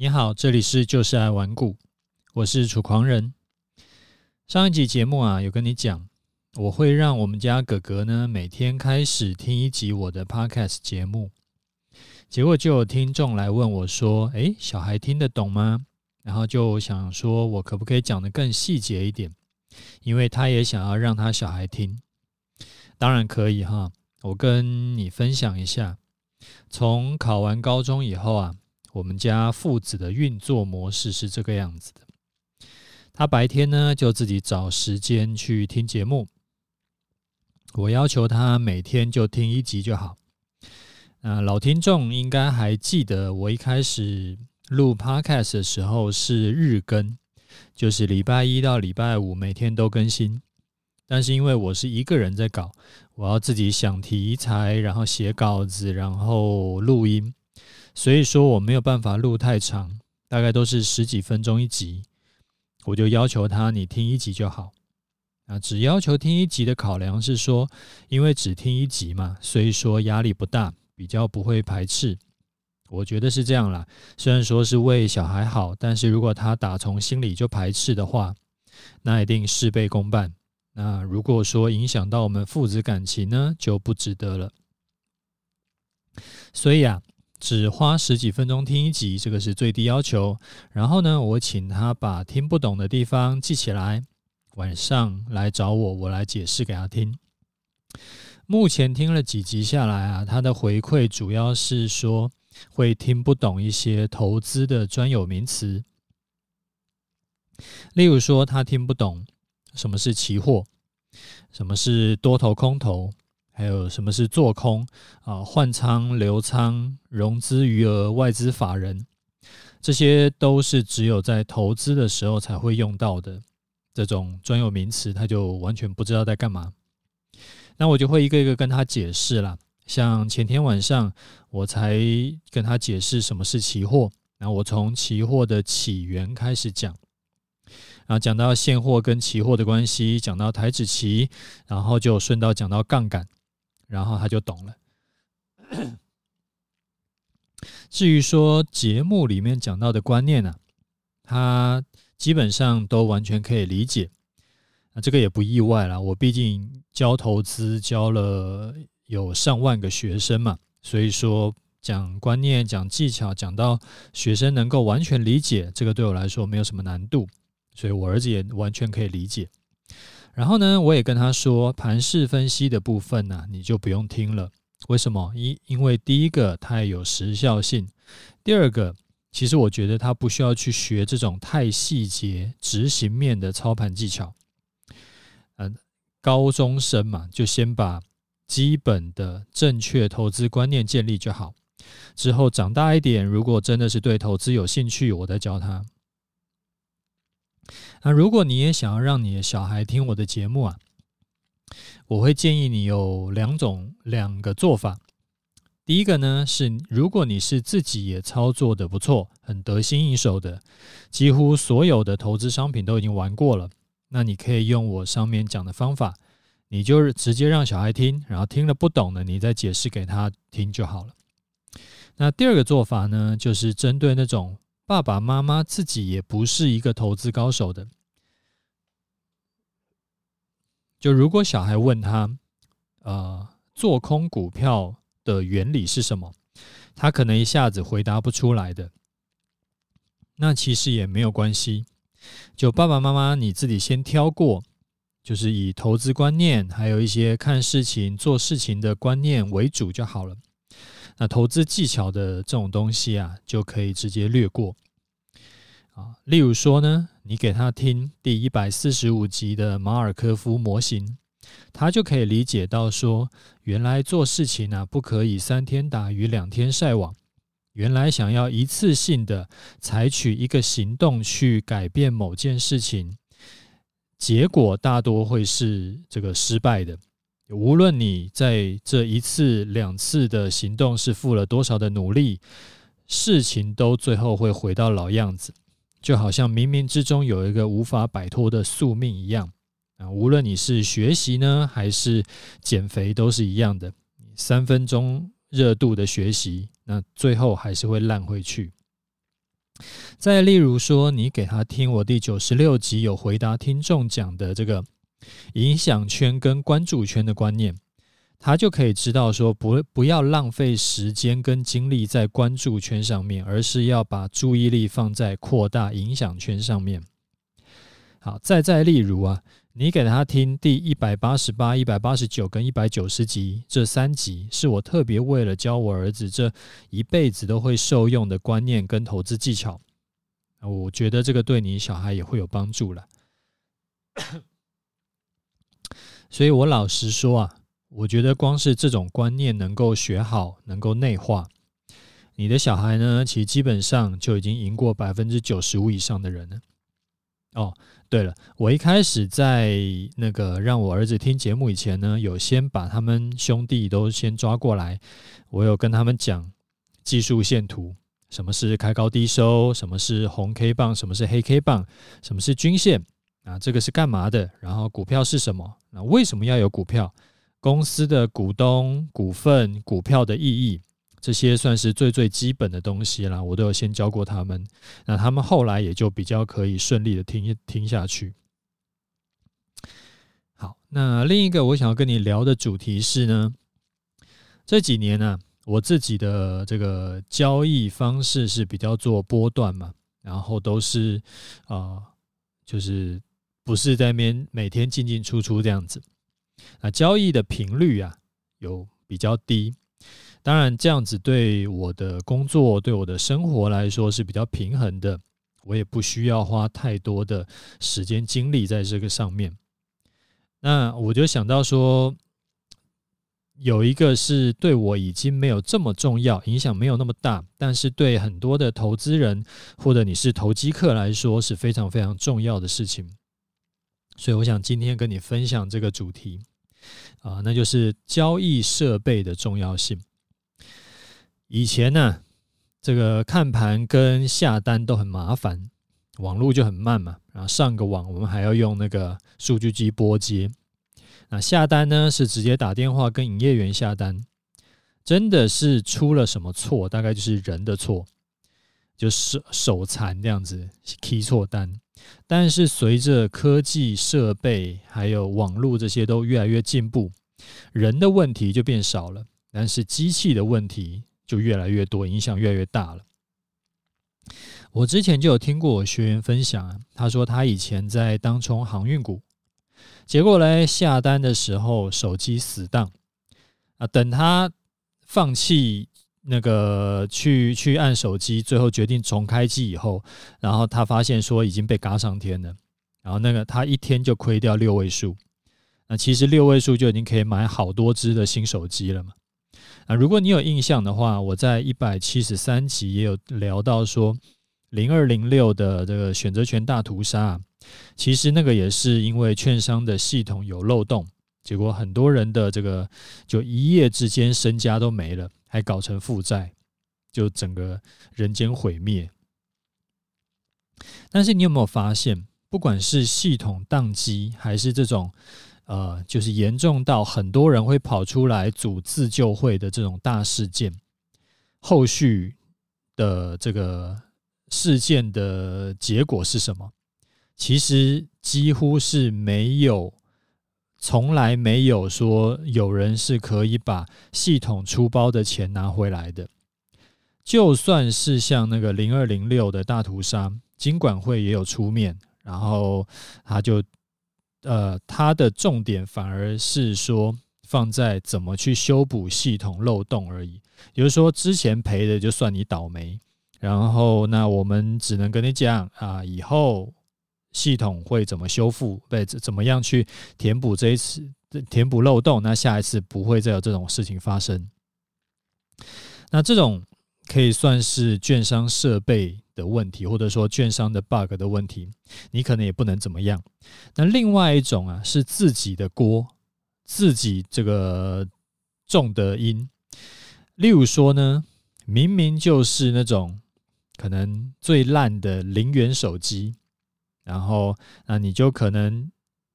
你好，这里是就是爱玩股，我是楚狂人。上一集节目啊，有跟你讲，我会让我们家哥哥呢每天开始听一集我的 Podcast 节目。结果就有听众来问我说：“诶，小孩听得懂吗？”然后就想说我可不可以讲得更细节一点，因为他也想要让他小孩听。当然可以哈，我跟你分享一下，从考完高中以后啊。我们家父子的运作模式是这个样子的：他白天呢就自己找时间去听节目，我要求他每天就听一集就好。那老听众应该还记得，我一开始录 Podcast 的时候是日更，就是礼拜一到礼拜五每天都更新。但是因为我是一个人在搞，我要自己想题材，然后写稿子，然后录音。所以说我没有办法录太长，大概都是十几分钟一集，我就要求他，你听一集就好。啊，只要求听一集的考量是说，因为只听一集嘛，所以说压力不大，比较不会排斥。我觉得是这样啦。虽然说是为小孩好，但是如果他打从心里就排斥的话，那一定事倍功半。那如果说影响到我们父子感情呢，就不值得了。所以啊。只花十几分钟听一集，这个是最低要求。然后呢，我请他把听不懂的地方记起来，晚上来找我，我来解释给他听。目前听了几集下来啊，他的回馈主要是说会听不懂一些投资的专有名词，例如说他听不懂什么是期货，什么是多头空头。还有什么是做空啊？换仓、留仓、融资余额、外资法人，这些都是只有在投资的时候才会用到的这种专有名词，他就完全不知道在干嘛。那我就会一个一个跟他解释啦。像前天晚上，我才跟他解释什么是期货。然后我从期货的起源开始讲，然后讲到现货跟期货的关系，讲到台指期，然后就顺道讲到杠杆。然后他就懂了。至于说节目里面讲到的观念呢、他基本上都完全可以理解。那这个也不意外啦，我毕竟教投资教了有上万个学生嘛，所以说讲观念、讲技巧，讲到学生能够完全理解，这个对我来说没有什么难度，所以我儿子也完全可以理解。然后呢，我也跟他说，盘势分析的部分呢、你就不用听了。为什么？因因为第一个它有时效性，第二个，其实我觉得他不需要去学这种太细节、执行面的操盘技巧。嗯，高中生嘛，就先把基本的正确投资观念建立就好。之后长大一点，如果真的是对投资有兴趣，我再教他。那如果你也想要让你的小孩听我的节目啊，我会建议你有两种两个做法。第一个呢是，如果你是自己也操作的不错，很得心应手的，几乎所有的投资商品都已经玩过了，那你可以用我上面讲的方法，你就直接让小孩听，然后听了不懂的，你再解释给他听就好了。那第二个做法呢，就是针对那种。爸爸妈妈自己也不是一个投资高手的，就如果小孩问他，呃，做空股票的原理是什么，他可能一下子回答不出来的。那其实也没有关系，就爸爸妈妈你自己先挑过，就是以投资观念，还有一些看事情、做事情的观念为主就好了。那投资技巧的这种东西啊，就可以直接略过啊。例如说呢，你给他听第一百四十五集的马尔科夫模型，他就可以理解到说，原来做事情呢，不可以三天打鱼两天晒网。原来想要一次性的采取一个行动去改变某件事情，结果大多会是这个失败的。无论你在这一次、两次的行动是付了多少的努力，事情都最后会回到老样子，就好像冥冥之中有一个无法摆脱的宿命一样啊！无论你是学习呢，还是减肥，都是一样的。三分钟热度的学习，那最后还是会烂回去。再例如说，你给他听我第九十六集有回答听众讲的这个影响圈跟关注圈的观念，他就可以知道说，不不要浪费时间跟精力在关注圈上面，而是要把注意力放在扩大影响圈上面。好，再再例如啊，你给他听第一百八十八、一百八十九跟一百九十集这三集，是我特别为了教我儿子这一辈子都会受用的观念跟投资技巧。我觉得这个对你小孩也会有帮助了。所以我老实说啊，我觉得光是这种观念能够学好，能够内化，你的小孩呢，其实基本上就已经赢过百分之九十五以上的人了。哦。对了，我一开始在那个让我儿子听节目以前呢，有先把他们兄弟都先抓过来，我有跟他们讲技术线图，什么是开高低收，什么是红 K 棒，什么是黑 K 棒，什么是均线啊，这个是干嘛的？然后股票是什么？那为什么要有股票？公司的股东、股份、股票的意义。这些算是最最基本的东西啦，我都有先教过他们，那他们后来也就比较可以顺利的听听下去。好，那另一个我想要跟你聊的主题是呢，这几年呢、我自己的这个交易方式是比较做波段嘛，然后都是啊、呃，就是不是在那边每天进进出出这样子，那交易的频率啊有比较低。当然，这样子对我的工作、对我的生活来说是比较平衡的。我也不需要花太多的时间精力在这个上面。那我就想到说，有一个是对我已经没有这么重要，影响没有那么大，但是对很多的投资人或者你是投机客来说是非常非常重要的事情。所以，我想今天跟你分享这个主题啊，那就是交易设备的重要性。以前呢，这个看盘跟下单都很麻烦，网络就很慢嘛。然后上个网，我们还要用那个数据机拨接。那下单呢，是直接打电话跟营业员下单。真的是出了什么错，大概就是人的错，就是手残这样子 key 错单。但是随着科技设备还有网络这些都越来越进步，人的问题就变少了，但是机器的问题。就越来越多，影响越来越大了。我之前就有听过我学员分享，他说他以前在当冲航运股，结果来下单的时候手机死当啊，等他放弃那个去去按手机，最后决定重开机以后，然后他发现说已经被嘎上天了，然后那个他一天就亏掉六位数，那其实六位数就已经可以买好多只的新手机了嘛。啊，如果你有印象的话，我在一百七十三集也有聊到说，零二零六的这个选择权大屠杀，其实那个也是因为券商的系统有漏洞，结果很多人的这个就一夜之间身家都没了，还搞成负债，就整个人间毁灭。但是你有没有发现，不管是系统宕机，还是这种。呃，就是严重到很多人会跑出来组自救会的这种大事件，后续的这个事件的结果是什么？其实几乎是没有，从来没有说有人是可以把系统出包的钱拿回来的。就算是像那个零二零六的大屠杀，金管会也有出面，然后他就。呃，他的重点反而是说放在怎么去修补系统漏洞而已。也就是说，之前赔的就算你倒霉，然后那我们只能跟你讲啊，以后系统会怎么修复，对，怎么样去填补这一次填补漏洞，那下一次不会再有这种事情发生。那这种可以算是券商设备的问题，或者说券商的 bug 的问题，你可能也不能怎么样。那另外一种啊，是自己的锅，自己这个种的因。例如说呢，明明就是那种可能最烂的零元手机，然后那你就可能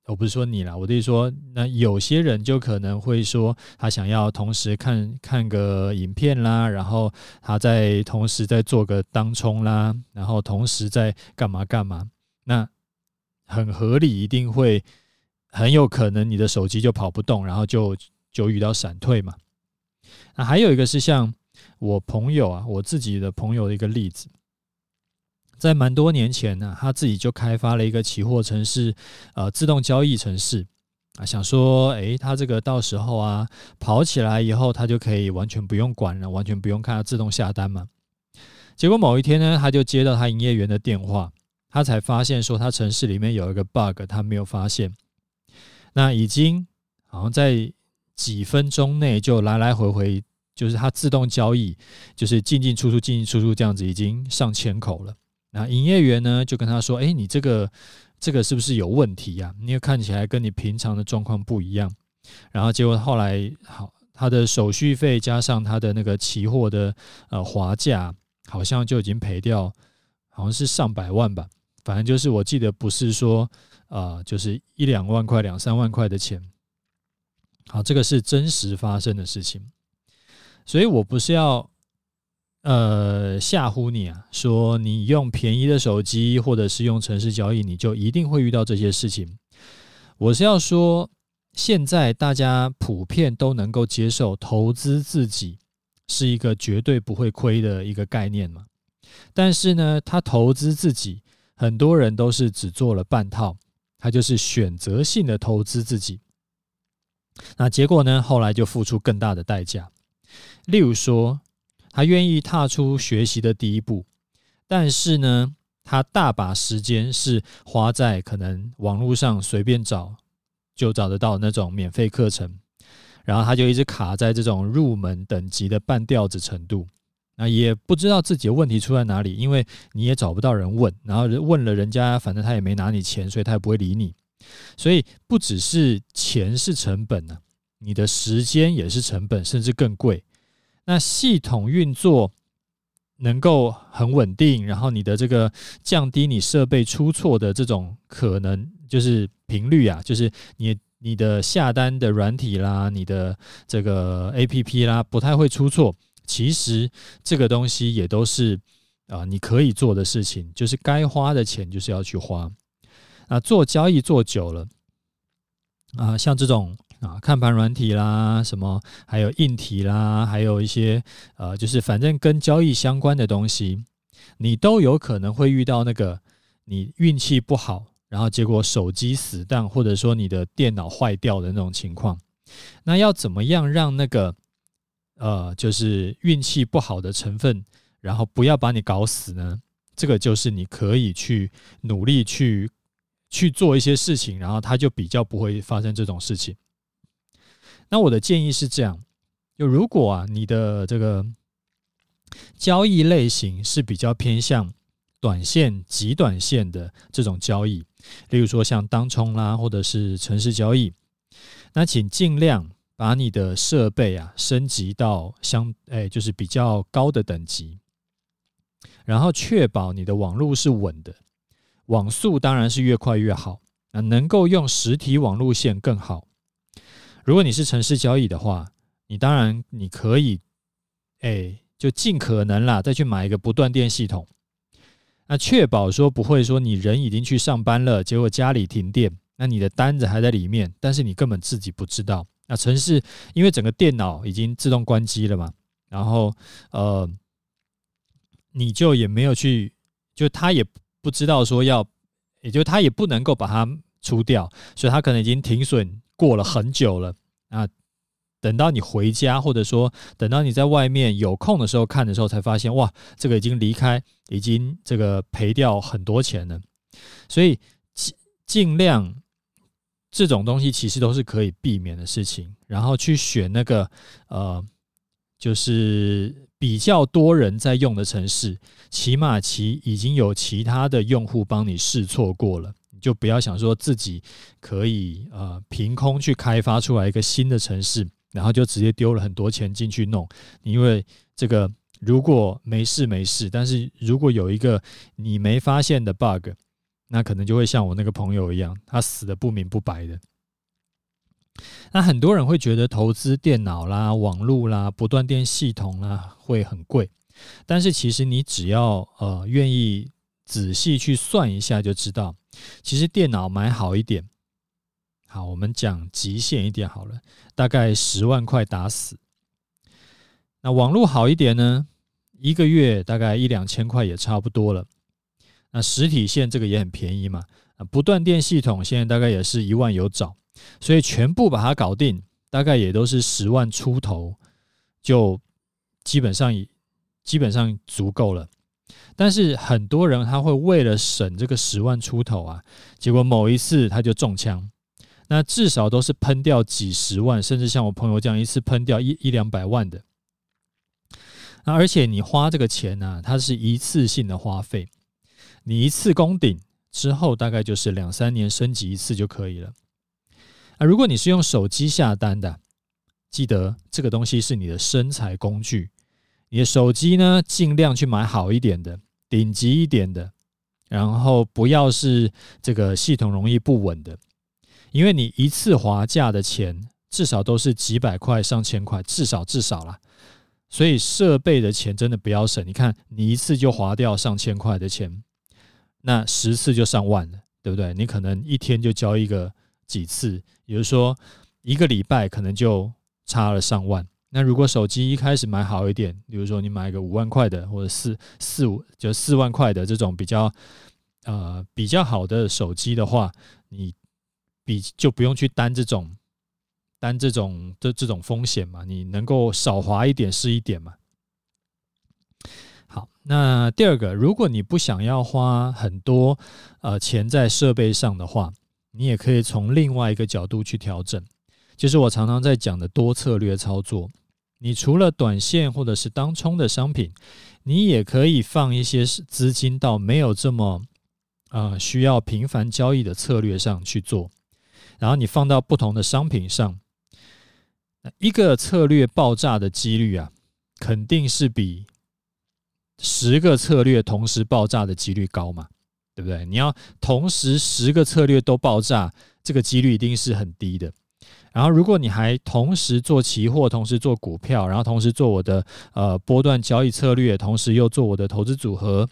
我不是说你啦，我的意思说，那有些人就可能会说，他想要同时看看个影片啦，然后他在同时在做个当冲啦，然后同时在干嘛干嘛，那很合理，一定会很有可能你的手机就跑不动，然后就就遇到闪退嘛。那还有一个是像我朋友啊，我自己的朋友的一个例子。在蛮多年前呢，他自己就开发了一个期货程式，呃，自动交易程式啊，想说，诶，他这个到时候啊跑起来以后，他就可以完全不用管了，完全不用看他自动下单嘛。结果某一天呢，他就接到他营业员的电话，他才发现说他程式里面有一个 bug，他没有发现，那已经好像在几分钟内就来来回回，就是他自动交易，就是进进出出，进进出出这样子，已经上千口了。那营业员呢，就跟他说：“哎，你这个这个是不是有问题呀？因为看起来跟你平常的状况不一样。”然后结果后来，好，他的手续费加上他的那个期货的呃滑价，好像就已经赔掉，好像是上百万吧。反正就是我记得不是说啊、呃，就是一两万块、两三万块的钱。好，这个是真实发生的事情，所以我不是要。呃，吓唬你啊，说你用便宜的手机或者是用程式交易，你就一定会遇到这些事情。我是要说，现在大家普遍都能够接受投资自己是一个绝对不会亏的一个概念嘛。但是呢，他投资自己，很多人都是只做了半套，他就是选择性的投资自己。那结果呢，后来就付出更大的代价，例如说。他愿意踏出学习的第一步，但是呢，他大把时间是花在可能网络上随便找就找得到那种免费课程，然后他就一直卡在这种入门等级的半吊子程度，那也不知道自己的问题出在哪里，因为你也找不到人问，然后问了人家，反正他也没拿你钱，所以他也不会理你，所以不只是钱是成本呢，你的时间也是成本，甚至更贵。那系统运作能够很稳定，然后你的这个降低你设备出错的这种可能，就是频率啊，就是你你的下单的软体啦，你的这个 APP 啦，不太会出错。其实这个东西也都是啊，你可以做的事情，就是该花的钱就是要去花。啊，做交易做久了啊，像这种。啊，看盘软体啦，什么还有硬体啦，还有一些呃，就是反正跟交易相关的东西，你都有可能会遇到那个你运气不好，然后结果手机死当，或者说你的电脑坏掉的那种情况。那要怎么样让那个呃，就是运气不好的成分，然后不要把你搞死呢？这个就是你可以去努力去去做一些事情，然后它就比较不会发生这种事情。那我的建议是这样：就如果啊，你的这个交易类型是比较偏向短线、极短线的这种交易，例如说像当冲啦，或者是城市交易，那请尽量把你的设备啊升级到相哎，就是比较高的等级，然后确保你的网络是稳的，网速当然是越快越好，那能够用实体网路线更好。如果你是城市交易的话，你当然你可以，哎，就尽可能啦，再去买一个不断电系统，那确保说不会说你人已经去上班了，结果家里停电，那你的单子还在里面，但是你根本自己不知道。那城市因为整个电脑已经自动关机了嘛，然后呃，你就也没有去，就他也不知道说要，也就他也不能够把它出掉，所以他可能已经停损。过了很久了啊，等到你回家，或者说等到你在外面有空的时候看的时候，才发现哇，这个已经离开，已经这个赔掉很多钱了。所以尽尽量这种东西其实都是可以避免的事情，然后去选那个呃，就是比较多人在用的城市，起码其已经有其他的用户帮你试错过了。就不要想说自己可以呃凭空去开发出来一个新的城市，然后就直接丢了很多钱进去弄。因为这个如果没事没事，但是如果有一个你没发现的 bug，那可能就会像我那个朋友一样，他死的不明不白的。那很多人会觉得投资电脑啦、网络啦、不断电系统啦会很贵，但是其实你只要呃愿意仔细去算一下就知道，其实电脑买好一点，好，我们讲极限一点好了，大概十万块打死。那网络好一点呢，一个月大概一两千块也差不多了。那实体线这个也很便宜嘛，啊，不断电系统现在大概也是一万有找。所以全部把它搞定，大概也都是十万出头，就基本上基本上足够了。但是很多人他会为了省这个十万出头啊，结果某一次他就中枪，那至少都是喷掉几十万，甚至像我朋友这样一次喷掉一一两百万的。那而且你花这个钱呢，它是一次性的花费，你一次攻顶之后，大概就是两三年升级一次就可以了。啊，如果你是用手机下单的，记得这个东西是你的生财工具。你的手机呢，尽量去买好一点的、顶级一点的，然后不要是这个系统容易不稳的，因为你一次滑价的钱至少都是几百块、上千块，至少至少啦。所以设备的钱真的不要省。你看，你一次就划掉上千块的钱，那十次就上万了，对不对？你可能一天就交一个。几次，也就是说一个礼拜可能就差了上万。那如果手机一开始买好一点，比如说你买个五万块的，或者四四五就四万块的这种比较呃比较好的手机的话，你比就不用去担这种担这种这这种风险嘛，你能够少滑一点是一点嘛。好，那第二个，如果你不想要花很多呃钱在设备上的话。你也可以从另外一个角度去调整，就是我常常在讲的多策略操作。你除了短线或者是当冲的商品，你也可以放一些资金到没有这么啊需要频繁交易的策略上去做，然后你放到不同的商品上，一个策略爆炸的几率啊，肯定是比十个策略同时爆炸的几率高嘛。对不对？你要同时十个策略都爆炸，这个几率一定是很低的。然后，如果你还同时做期货，同时做股票，然后同时做我的呃波段交易策略，同时又做我的投资组合，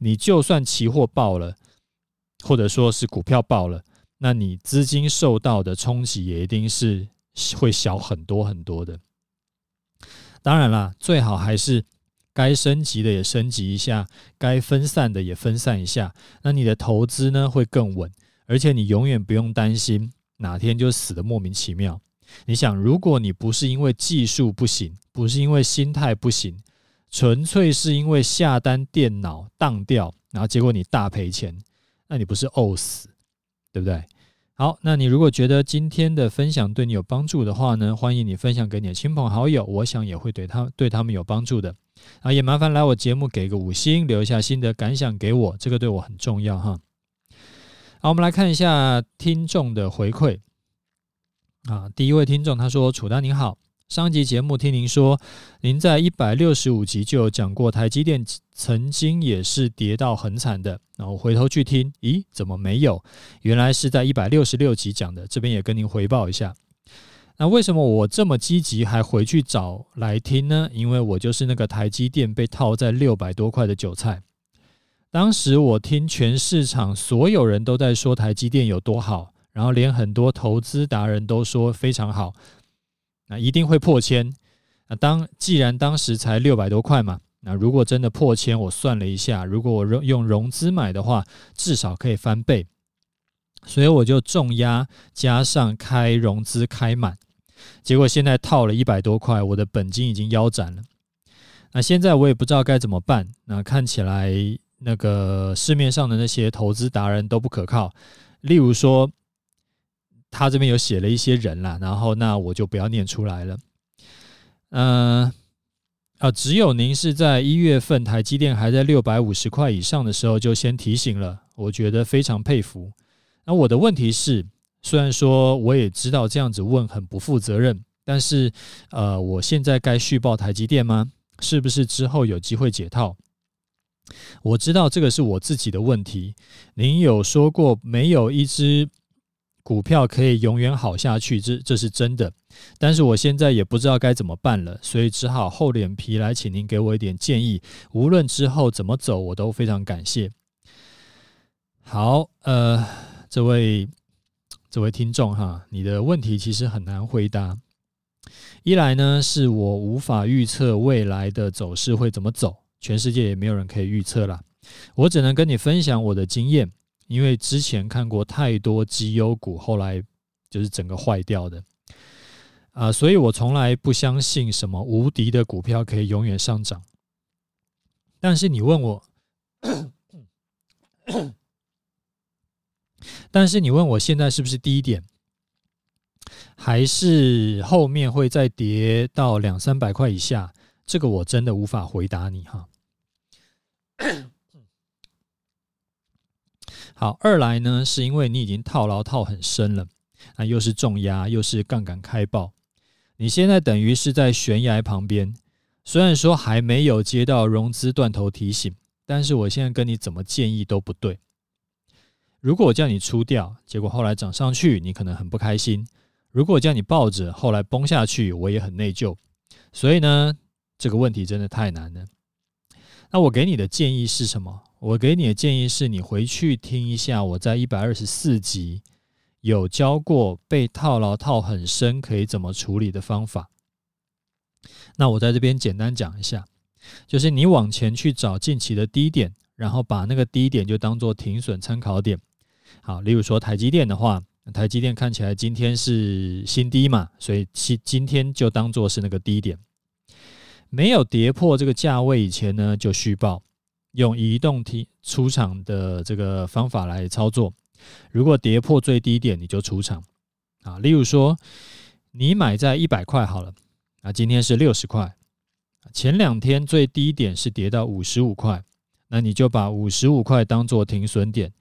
你就算期货爆了，或者说是股票爆了，那你资金受到的冲击也一定是会小很多很多的。当然啦，最好还是。该升级的也升级一下，该分散的也分散一下，那你的投资呢会更稳，而且你永远不用担心哪天就死得莫名其妙。你想，如果你不是因为技术不行，不是因为心态不行，纯粹是因为下单电脑当掉，然后结果你大赔钱，那你不是呕死，对不对？好，那你如果觉得今天的分享对你有帮助的话呢，欢迎你分享给你的亲朋好友，我想也会对他对他们有帮助的。啊，也麻烦来我节目给个五星，留下心得感想给我，这个对我很重要哈。好，我们来看一下听众的回馈。啊，第一位听众他说：“楚丹您好。”上集节目听您说，您在一百六十五集就有讲过台积电曾经也是跌到很惨的，然后回头去听，咦，怎么没有？原来是在一百六十六集讲的，这边也跟您回报一下。那为什么我这么积极还回去找来听呢？因为我就是那个台积电被套在六百多块的韭菜。当时我听全市场所有人都在说台积电有多好，然后连很多投资达人都说非常好。那一定会破千。那当既然当时才六百多块嘛，那如果真的破千，我算了一下，如果我用用融资买的话，至少可以翻倍。所以我就重压加上开融资开满，结果现在套了一百多块，我的本金已经腰斩了。那现在我也不知道该怎么办。那看起来那个市面上的那些投资达人都不可靠，例如说。他这边有写了一些人啦，然后那我就不要念出来了。嗯、啊，只有您是在一月份台积电还在六百五十块以上的时候就先提醒了，我觉得非常佩服。那我的问题是，虽然说我也知道这样子问很不负责任，但是呃，我现在该续报台积电吗？是不是之后有机会解套？我知道这个是我自己的问题。您有说过没有一只股票可以永远好下去，这这是真的。但是我现在也不知道该怎么办了，所以只好厚脸皮来请您给我一点建议。无论之后怎么走，我都非常感谢。好，呃，这位这位听众哈，你的问题其实很难回答。一来呢，是我无法预测未来的走势会怎么走，全世界也没有人可以预测啦。我只能跟你分享我的经验，因为之前看过太多绩优股，后来就是整个坏掉的。啊、所以我从来不相信什么无敌的股票可以永远上涨。但是你问我，但是你问我现在是不是低点，还是后面会再跌到两三百块以下？这个我真的无法回答你哈。好，二来呢，是因为你已经套牢套很深了，那又是重压，又是杠杆开爆。你现在等于是在悬崖旁边，虽然说还没有接到融资断头提醒，但是我现在跟你怎么建议都不对。如果我叫你出掉，结果后来涨上去，你可能很不开心；如果我叫你抱着，后来崩下去，我也很内疚。所以呢，这个问题真的太难了。那我给你的建议是什么？我给你的建议是你回去听一下我在一百二十四集。有教过被套牢套很深可以怎么处理的方法。那我在这边简单讲一下，就是你往前去找近期的低点，然后把那个低点就当做停损参考点。好，例如说台积电的话，台积电看起来今天是新低嘛，所以今今天就当做是那个低点，没有跌破这个价位以前呢，就续报，用移动停出场的这个方法来操作。如果跌破最低点，你就出场啊。例如说，你买在一百块好了，啊，今天是六十块，前两天最低点是跌到五十五块，那你就把五十五块当做停损点。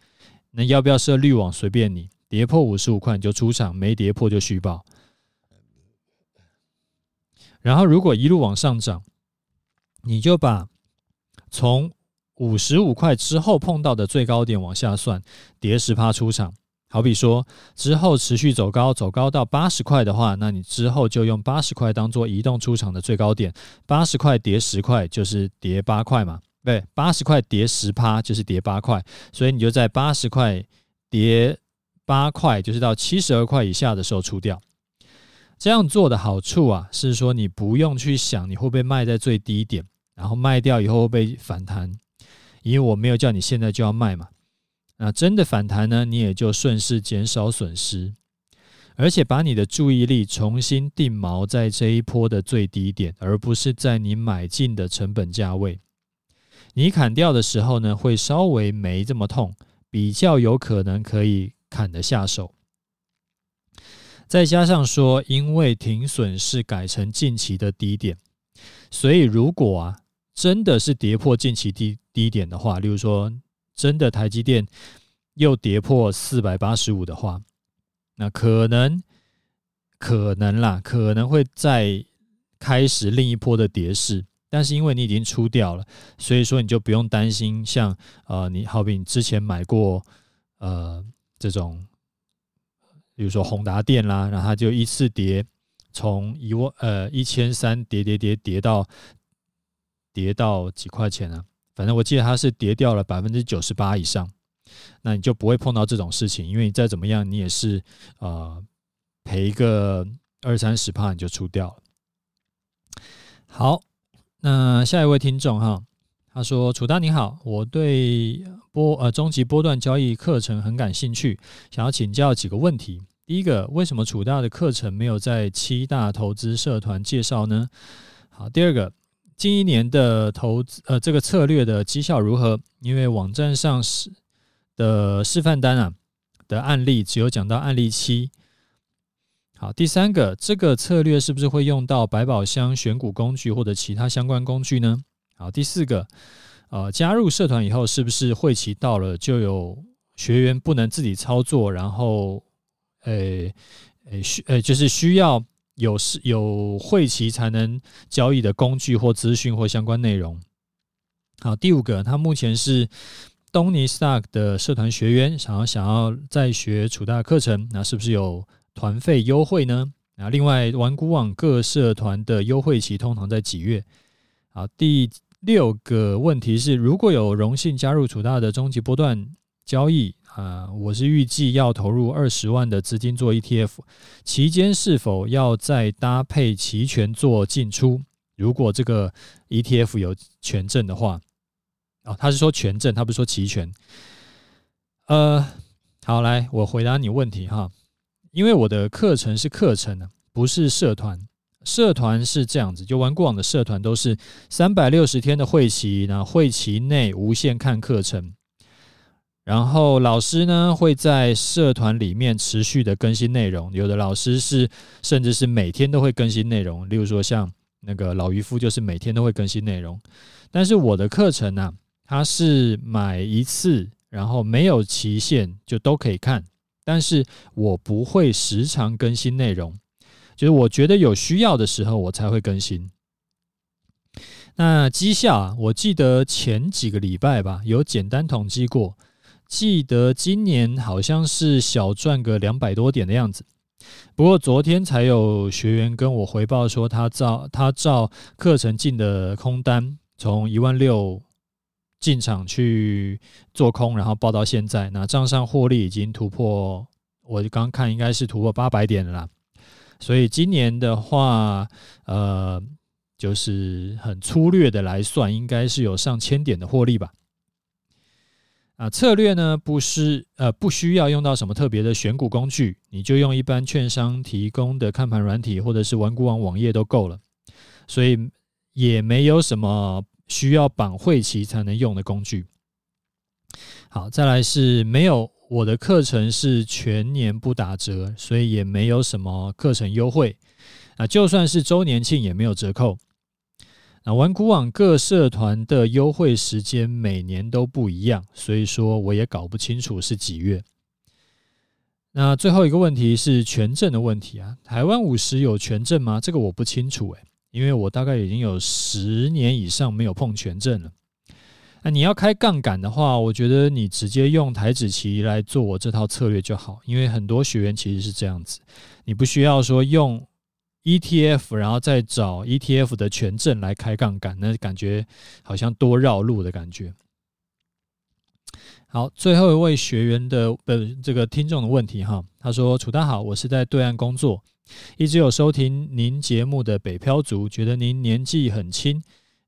那要不要设滤网？随便你，跌破五十五块你就出场，没跌破就续报。然后如果一路往上涨，你就把从五十五块之后碰到的最高点往下算，跌十趴出场。好比说之后持续走高，走高到八十块的话，那你之后就用八十块当做移动出场的最高点。八十块跌十块就是跌八块嘛，对，八十块跌十趴就是跌八块，所以你就在八十块跌八块，就是到七十二块以下的时候出掉。这样做的好处啊，是说你不用去想你会不会卖在最低点，然后卖掉以后会不会反弹。因为我没有叫你现在就要卖嘛，那真的反弹呢，你也就顺势减少损失，而且把你的注意力重新定锚在这一波的最低点，而不是在你买进的成本价位。你砍掉的时候呢，会稍微没这么痛，比较有可能可以砍得下手。再加上说，因为停损是改成近期的低点，所以如果啊。真的是跌破近期低低点的话，例如说，真的台积电又跌破四百八十五的话，那可能可能啦，可能会再开始另一波的跌势。但是因为你已经出掉了，所以说你就不用担心像，像呃，你好比你之前买过呃这种，比如说宏达电啦，然后它就一次跌从一万呃一千三跌跌跌跌到。跌到几块钱啊？反正我记得它是跌掉了百分之九十八以上，那你就不会碰到这种事情，因为你再怎么样，你也是呃赔个二三十趴你就出掉了。好，那下一位听众哈，他说：“楚大你好，我对波呃终极波段交易课程很感兴趣，想要请教几个问题。第一个，为什么楚大的课程没有在七大投资社团介绍呢？好，第二个。”近一年的投资，呃，这个策略的绩效如何？因为网站上是的示范单啊的案例只有讲到案例七。好，第三个，这个策略是不是会用到百宝箱选股工具或者其他相关工具呢？好，第四个，呃，加入社团以后，是不是会期到了就有学员不能自己操作，然后，诶诶需诶就是需要。有是有会期才能交易的工具或资讯或相关内容。好，第五个，他目前是东尼 Stock 的社团学员，想要想要再学楚大课程，那是不是有团费优惠呢？啊，另外，玩股网各社团的优惠期通常在几月？好，第六个问题是，如果有荣幸加入楚大的终极波段交易啊，我是预计要投入二十万的资金做 ETF，期间是否要再搭配期权做进出？如果这个 ETF 有权证的话，哦，他是说权证，他不是说期权。呃，好，来，我回答你问题哈。因为我的课程是课程呢，不是社团。社团是这样子，就玩过往的社团都是三百六十天的会期，那会期内无限看课程。然后老师呢会在社团里面持续的更新内容，有的老师是甚至是每天都会更新内容，例如说像那个老渔夫就是每天都会更新内容。但是我的课程呢、它是买一次，然后没有期限就都可以看。但是我不会时常更新内容，就是我觉得有需要的时候我才会更新。那绩效啊，我记得前几个礼拜吧，有简单统计过，记得今年好像是小赚个两百多点的样子。不过昨天才有学员跟我回报说，他照他照课程进的空单从一万六。进场去做空，然后报到现在，那账上获利已经突破，我刚看应该是突破八百点了啦。所以今年的话，呃，就是很粗略的来算，应该是有上千点的获利吧。啊，策略呢，不是呃不需要用到什么特别的选股工具，你就用一般券商提供的看盘软体或者是玩股网网页都够了，所以也没有什么。需要绑会期才能用的工具。好，再来是没有我的课程是全年不打折，所以也没有什么课程优惠。啊，就算是周年庆也没有折扣。那玩古网各社团的优惠时间每年都不一样，所以说我也搞不清楚是几月。那最后一个问题是权证的问题啊，台湾五十有权证吗？这个我不清楚诶。因为我大概已经有十年以上没有碰权证了。那你要开杠杆的话，我觉得你直接用台指期来做我这套策略就好。因为很多学员其实是这样子，你不需要说用 ETF，然后再找 ETF 的权证来开杠杆，那感觉好像多绕路的感觉。好，最后一位学员的呃这个听众的问题哈，他说：“楚大好，我是在对岸工作。”一直有收听您节目的北漂族，觉得您年纪很轻，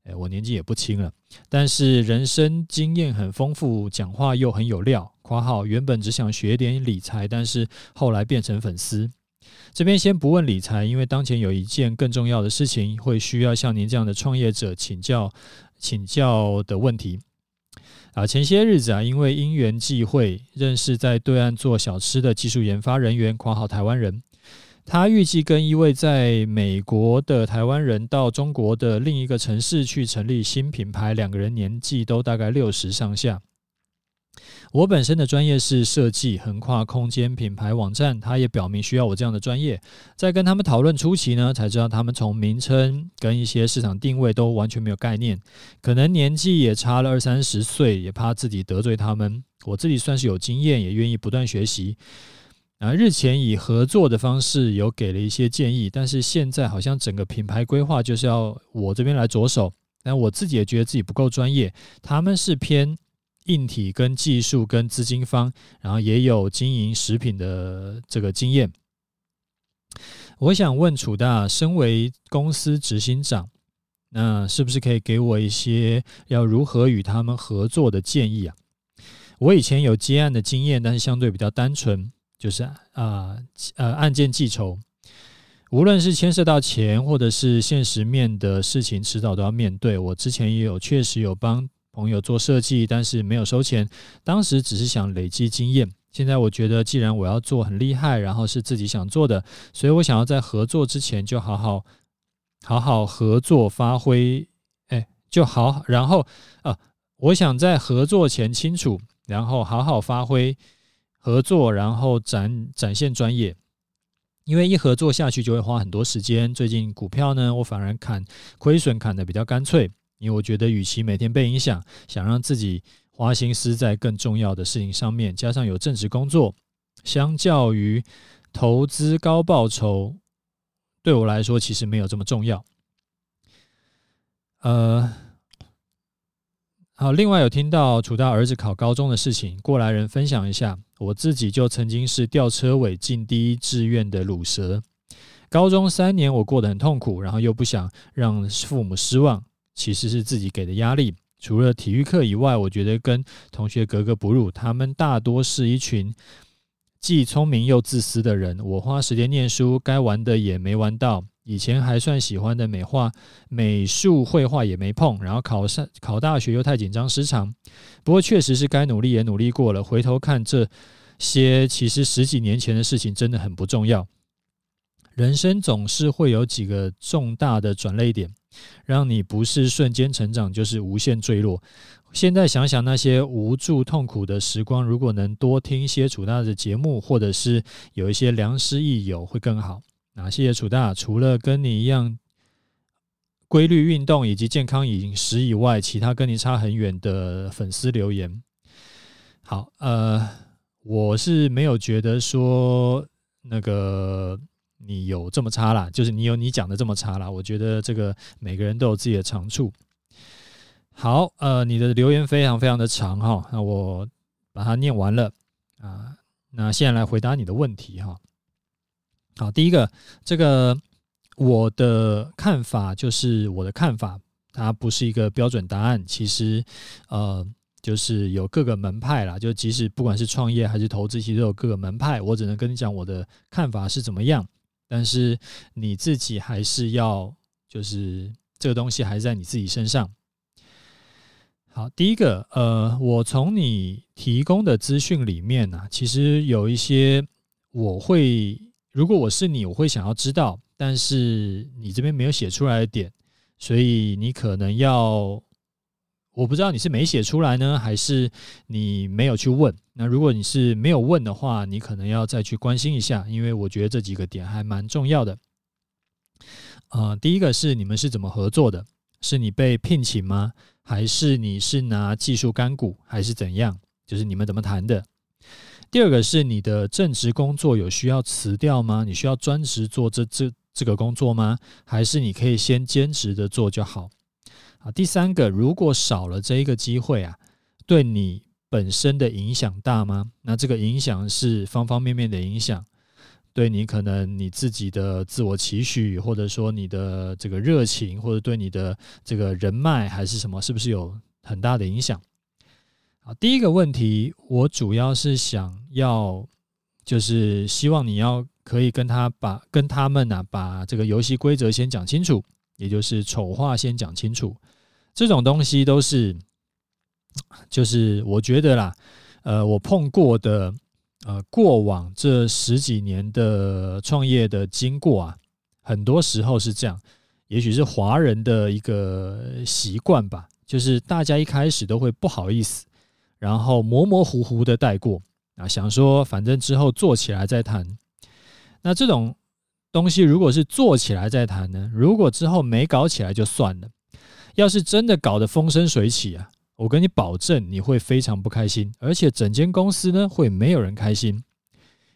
哎，我年纪也不轻了，但是人生经验很丰富，讲话又很有料。括号原本只想学点理财，但是后来变成粉丝。这边先不问理财，因为当前有一件更重要的事情，会需要向您这样的创业者请教请教的问题。啊，前些日子啊，因为因缘际会，认识在对岸做小吃的技术研发人员，括号台湾人。他预计跟一位在美国的台湾人到中国的另一个城市去成立新品牌，两个人年纪都大概六十上下。我本身的专业是设计，横跨空间、品牌、网站。他也表明需要我这样的专业。在跟他们讨论初期呢，才知道他们从名称跟一些市场定位都完全没有概念，可能年纪也差了二三十岁，也怕自己得罪他们。我自己算是有经验，也愿意不断学习。啊，日前以合作的方式有给了一些建议，但是现在好像整个品牌规划就是要我这边来着手，但我自己也觉得自己不够专业。他们是偏硬体跟技术跟资金方，然后也有经营食品的这个经验。我想问楚大，身为公司执行长，那是不是可以给我一些要如何与他们合作的建议啊？我以前有接案的经验，但是相对比较单纯。就是啊呃，案件计酬，无论是牵涉到钱或者是现实面的事情，迟早都要面对。我之前也有确实有帮朋友做设计，但是没有收钱，当时只是想累积经验。现在我觉得，既然我要做很厉害，然后是自己想做的，所以我想要在合作之前就好好好好合作发挥，哎，就好。然后啊，我想在合作前清楚，然后好好发挥。合作，然后展展现专业，因为一合作下去就会花很多时间。最近股票呢，我反而砍亏损砍得比较干脆，因为我觉得，与其每天被影响，想让自己花心思在更重要的事情上面，加上有正职工作，相较于投资高报酬，对我来说其实没有这么重要。呃，好，另外有听到楚大儿子考高中的事情，过来人分享一下，我自己就曾经是吊车尾进第一志愿的鲁蛇，高中三年我过得很痛苦，然后又不想让父母失望。其实是自己给的压力。除了体育课以外，我觉得跟同学格格不入。他们大多是一群既聪明又自私的人。我花时间念书，该玩的也没玩到。以前还算喜欢的美画、美术、绘画也没碰。然后考上考大学又太紧张失常。不过确实是该努力也努力过了。回头看这些，其实十几年前的事情真的很不重要。人生总是会有几个重大的转捩点。让你不是瞬间成长，就是无限坠落。现在想想那些无助痛苦的时光，如果能多听一些楚大的节目，或者是有一些良师益友，会更好。啊谢谢楚大，除了跟你一样规律运动以及健康饮食以外，其他跟你差很远的粉丝留言。好，呃，我是没有觉得说那个。你有这么差啦，就是你有你讲的这么差啦。我觉得这个每个人都有自己的长处。好，呃，你的留言非常非常的长哈，那我把它念完了啊。那现在来回答你的问题哈。好，第一个，这个我的看法就是我的看法，它不是一个标准答案。其实，呃，就是有各个门派啦，就即使不管是创业还是投资，其实都有各个门派。我只能跟你讲我的看法是怎么样。但是你自己还是要，就是这个东西还是在你自己身上。好，第一个，呃，我从你提供的资讯里面呢、其实有一些我会，如果我是你，我会想要知道，但是你这边没有写出来的点，所以你可能要。我不知道你是没写出来呢，还是你没有去问。那如果你是没有问的话，你可能要再去关心一下，因为我觉得这几个点还蛮重要的。呃，第一个是你们是怎么合作的？是你被聘请吗？还是你是拿技术干股，还是怎样？就是你们怎么谈的？第二个是你的正职工作有需要辞掉吗？你需要专职做这这这个工作吗？还是你可以先兼职的做就好？啊，第三个，如果少了这一个机会啊，对你本身的影响大吗？那这个影响是方方面面的影响，对你可能你自己的自我期许，或者说你的这个热情，或者对你的这个人脉还是什么，是不是有很大的影响？好，第一个问题，我主要是想要，就是希望你要可以跟他把跟他们啊，把这个游戏规则先讲清楚。也就是丑话先讲清楚，这种东西都是，就是我觉得啦，呃，我碰过的，呃，过往这十几年的创业的经过啊，很多时候是这样，也许是华人的一个习惯吧，就是大家一开始都会不好意思，然后模模糊糊的带过啊，想说反正之后做起来再谈，那这种。东西如果是做起来再谈呢？如果之后没搞起来就算了。要是真的搞得风生水起啊，我跟你保证你会非常不开心，而且整间公司呢会没有人开心，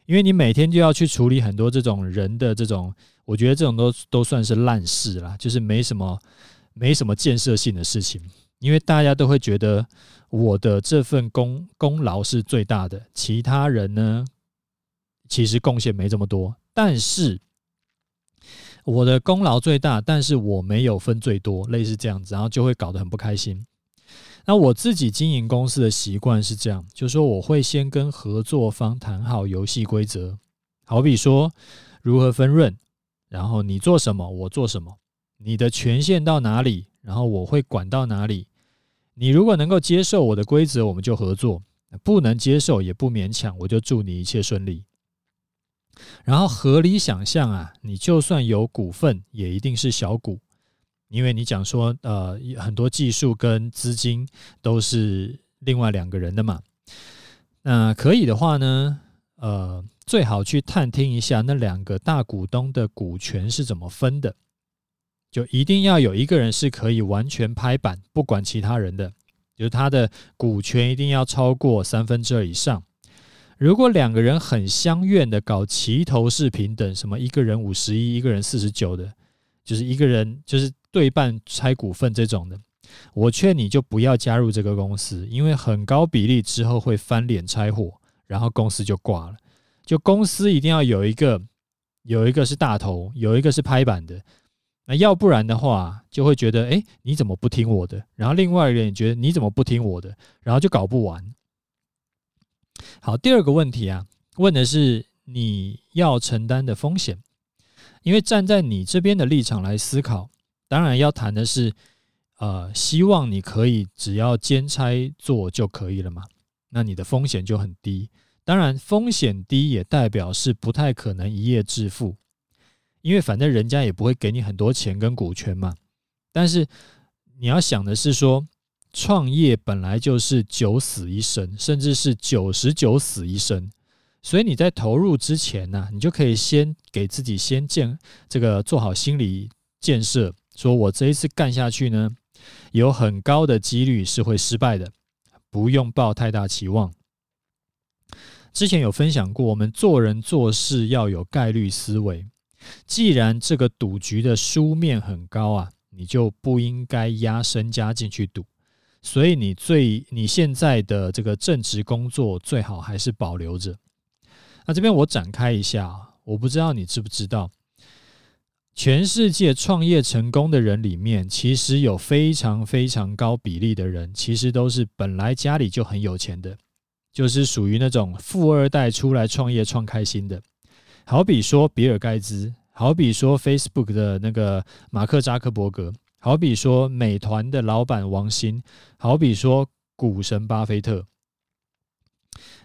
因为你每天就要去处理很多这种人的这种，我觉得这种都都算是烂事啦，就是没什么没什么建设性的事情，因为大家都会觉得我的这份功功劳是最大的，其他人呢其实贡献没这么多，但是。我的功劳最大，但是我没有分最多，类似这样子，然后就会搞得很不开心。那我自己经营公司的习惯是这样，就是说我会先跟合作方谈好游戏规则，好比说如何分润，然后你做什么，我做什么，你的权限到哪里，然后我会管到哪里。你如果能够接受我的规则，我们就合作；不能接受也不勉强，我就祝你一切顺利。然后合理想象啊，你就算有股份，也一定是小股，因为你讲说，呃，很多技术跟资金都是另外两个人的嘛。那可以的话呢，呃，最好去探听一下那两个大股东的股权是怎么分的，就一定要有一个人是可以完全拍板，不管其他人的，就是他的股权一定要超过三分之二以上。如果两个人很相愿的搞齐头式平等，什么一个人五十一，一个人四十九的，就是一个人就是对半拆股份这种的，我劝你就不要加入这个公司，因为很高比例之后会翻脸拆伙，然后公司就挂了。就公司一定要有一个，有一个是大头，有一个是拍板的，那要不然的话，就会觉得，哎，你怎么不听我的？然后另外一个人也觉得你怎么不听我的？然后就搞不完。好，第二个问题啊，问的是你要承担的风险，因为站在你这边的立场来思考，当然要谈的是，呃，希望你可以只要兼差做就可以了嘛，那你的风险就很低。当然，风险低也代表是不太可能一夜致富，因为反正人家也不会给你很多钱跟股权嘛。但是你要想的是说，创业本来就是九死一生，甚至是九十九死一生，所以你在投入之前呢，你就可以先给自己先建这个做好心理建设，说我这一次干下去呢，有很高的几率是会失败的，不用抱太大期望。之前有分享过，我们做人做事要有概率思维。既然这个赌局的输面很高啊，你就不应该压身家进去赌。所以你最你现在的这个正职工作最好还是保留着。那这边我展开一下，我不知道你知不知道，全世界创业成功的人里面，其实有非常非常高比例的人，其实都是本来家里就很有钱的。就是属于那种富二代出来创业创开心的，好比说比尔盖茨，好比说 Facebook 的那个马克扎克伯格，好比说美团的老板王兴，好比说股神巴菲特。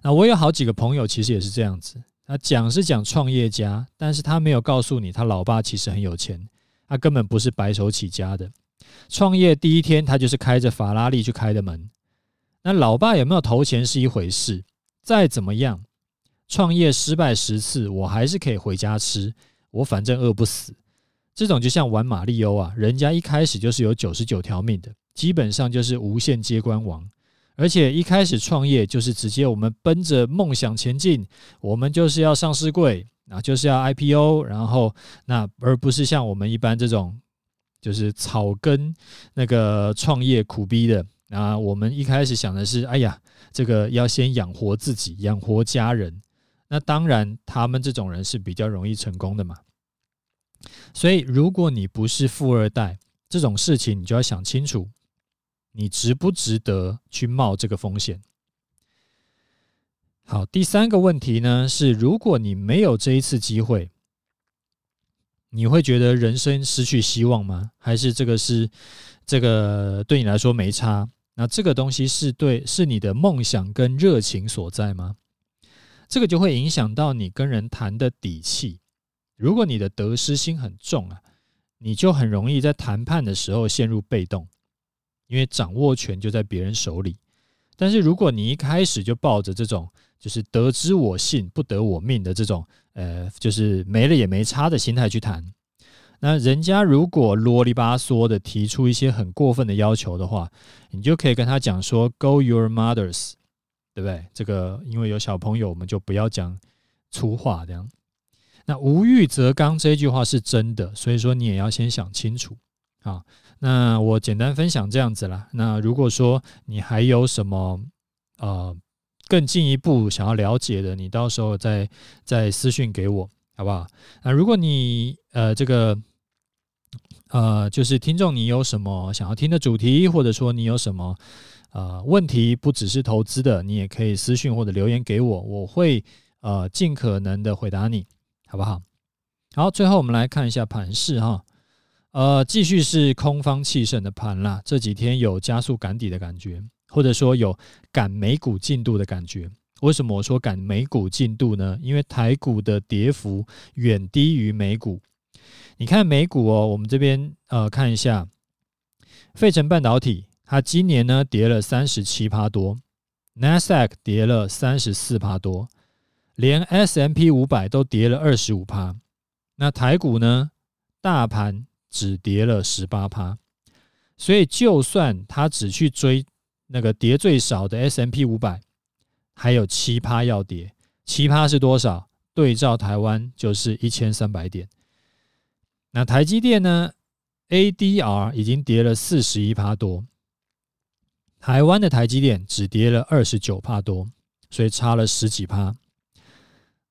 那我有好几个朋友，其实也是这样子。他讲是讲创业家，但是他没有告诉你，他老爸其实很有钱，他根本不是白手起家的。创业第一天，他就是开着法拉利去开的门。那老爸有没有投钱是一回事，再怎么样，创业失败十次，我还是可以回家吃，我反正饿不死。这种就像玩马里欧啊，人家一开始就是有九十九条命的，基本上就是无限接关王。而且一开始创业就是直接我们奔着梦想前进，我们就是要上市柜，啊，就是要 IPO，然后那而不是像我们一般这种就是草根那个创业苦逼的。那我们一开始想的是，哎呀，这个要先养活自己，养活家人。那当然，他们这种人是比较容易成功的嘛。所以，如果你不是富二代，这种事情你就要想清楚，你值不值得去冒这个风险。好，第三个问题呢是，如果你没有这一次机会，你会觉得人生失去希望吗？还是这个是这个对你来说没差？那这个东西是对，是你的梦想跟热情所在吗？这个就会影响到你跟人谈的底气。如果你的得失心很重啊，你就很容易在谈判的时候陷入被动，因为掌握权就在别人手里。但是如果你一开始就抱着这种就是得之我幸，不得我命的这种，呃，就是没了也没差的心态去谈。那人家如果啰里吧嗦的提出一些很过分的要求的话，你就可以跟他讲说 “Go your mothers”，对不对？这个因为有小朋友，我们就不要讲粗话这样。那无欲则刚这句话是真的，所以说你也要先想清楚啊。那我简单分享这样子啦。那如果说你还有什么呃更进一步想要了解的，你到时候再再私讯给我，好不好？那如果你呃这个。呃，就是听众，你有什么想要听的主题，或者说你有什么呃问题，不只是投资的，你也可以私讯或者留言给我，我会呃尽可能的回答你，好不好？好，最后我们来看一下盘势哈，呃，继续是空方气盛的盘啦，这几天有加速赶底的感觉，或者说有赶美股进度的感觉。为什么我说赶美股进度呢？因为台股的跌幅远低于美股。你看美股哦，我们这边呃看一下，费城半导体，它今年呢跌了三十七趴多，NASDAQ 跌了三十四趴多，连 S M P 五百都跌了二十五趴。那台股呢，大盘只跌了十八趴。所以就算他只去追那个跌最少的 S M P 五百，还有七趴要跌，七趴是多少？对照台湾就是一千三百点。那台积电呢？ADR 已经跌了四十一趴多，台湾的台积电只跌了二十九帕多，所以差了十几趴。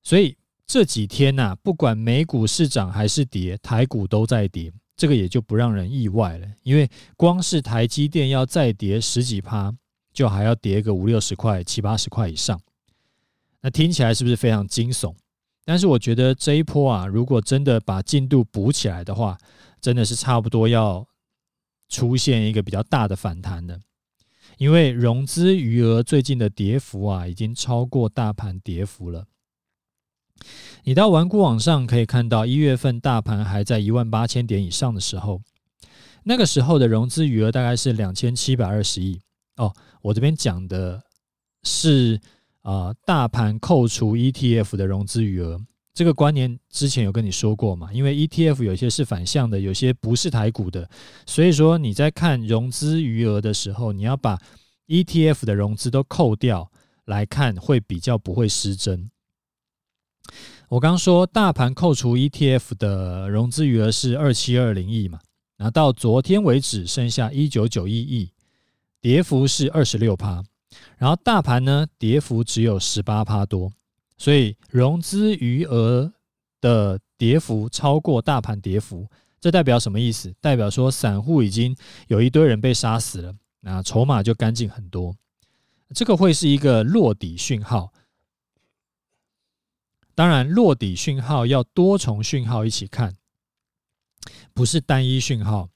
所以这几天呐、不管美股是涨还是跌，台股都在跌，这个也就不让人意外了。因为光是台积电要再跌十几趴，就还要跌个五六十块、七八十块以上。那听起来是不是非常惊悚？但是我觉得这一波啊，如果真的把进度补起来的话，真的是差不多要出现一个比较大的反弹的。因为融资余额最近的跌幅啊，已经超过大盘跌幅了。你到玩股网上可以看到，一月份大盘还在一万八千点以上的时候，那个时候的融资余额大概是两千七百二十亿。哦，我这边讲的是。啊，大盘扣除 ETF 的融资余额，这个观念之前有跟你说过嘛？因为 ETF 有些是反向的，有些不是台股的，所以说你在看融资余额的时候，你要把 ETF 的融资都扣掉来看，会比较不会失真。我刚说大盘扣除 ETF 的融资余额是二七二零亿嘛，那到昨天为止剩下一九九一亿，跌幅是二十六趴。然后大盘呢，跌幅只有十八趴多，所以融资余额的跌幅超过大盘跌幅，这代表什么意思？代表说散户已经有一堆人被杀死了，那筹码就干净很多，这个会是一个落底讯号。当然，落底讯号要多重讯号一起看，不是单一讯号，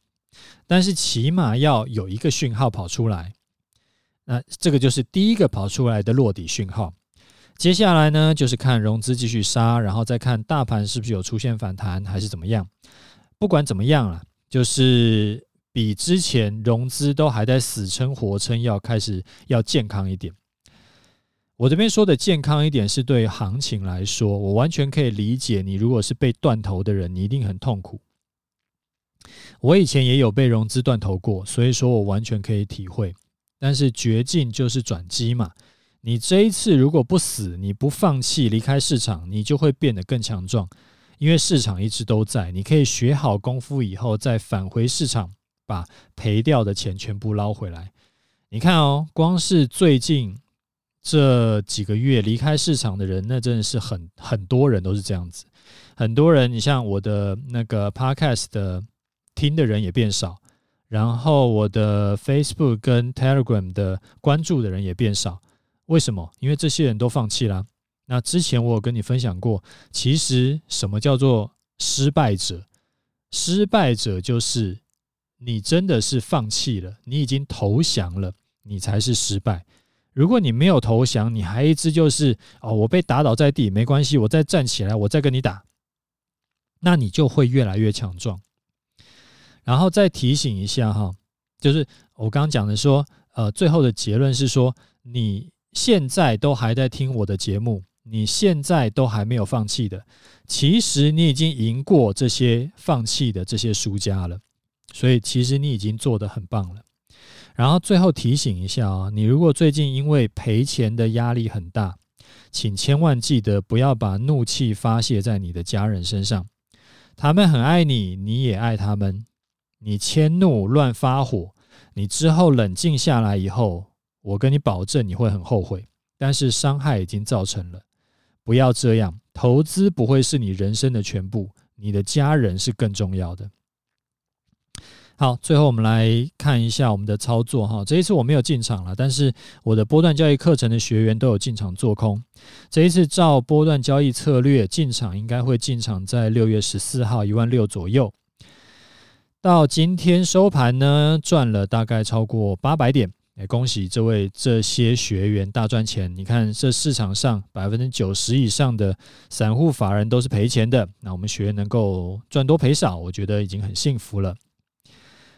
但是起码要有一个讯号跑出来。那这个就是第一个跑出来的落底讯号。接下来呢，就是看融资继续杀，然后再看大盘是不是有出现反弹，还是怎么样。不管怎么样啊，就是比之前融资都还在死撑活撑，要开始要健康一点。我这边说的健康一点，是对行情来说，我完全可以理解。你如果是被断头的人，你一定很痛苦。我以前也有被融资断头过，所以说我完全可以体会。但是绝境就是转机嘛，你这一次如果不死，你不放弃离开市场，你就会变得更强壮，因为市场一直都在，你可以学好功夫以后再返回市场，把赔掉的钱全部捞回来。你看哦，光是最近这几个月离开市场的人，那真的是很很多人都是这样子，很多人，你像我的那个 Podcast 的听的人也变少。然后我的 Facebook 跟 Telegram 的关注的人也变少，为什么？因为这些人都放弃了。那之前我有跟你分享过，其实什么叫做失败者？失败者就是你真的是放弃了，你已经投降了，你才是失败。如果你没有投降，你还一直就是哦，我被打倒在地，没关系，我再站起来，我再跟你打，那你就会越来越强壮。然后再提醒一下哈，就是我刚刚讲的说，呃，最后的结论是说，你现在都还在听我的节目，你现在都还没有放弃的，其实你已经赢过这些放弃的这些输家了，所以其实你已经做得很棒了。然后最后提醒一下啊，你如果最近因为赔钱的压力很大，请千万记得不要把怒气发泄在你的家人身上，他们很爱你，你也爱他们。你迁怒乱发火，你之后冷静下来以后，我跟你保证你会很后悔。但是伤害已经造成了，不要这样。投资不会是你人生的全部，你的家人是更重要的。好，最后我们来看一下我们的操作哈。这一次我没有进场了，但是我的波段交易课程的学员都有进场做空。这一次照波段交易策略进场，应该会进场在六月十四号一万六左右。到今天收盘呢，赚了大概超过八百点，哎，恭喜这位这些学员大赚钱！你看这市场上百分之九十以上的散户法人都是赔钱的，那我们学员能够赚多赔少，我觉得已经很幸福了。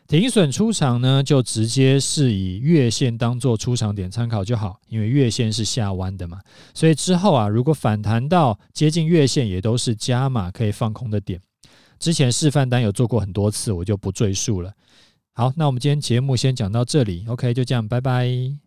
停损出场呢，就直接是以月线当做出场点参考就好，因为月线是下弯的嘛，所以之后啊，如果反弹到接近月线，也都是加码可以放空的点。之前示范单有做过很多次，我就不赘述了。好，那我们今天节目先讲到这里，OK，就这样，拜拜。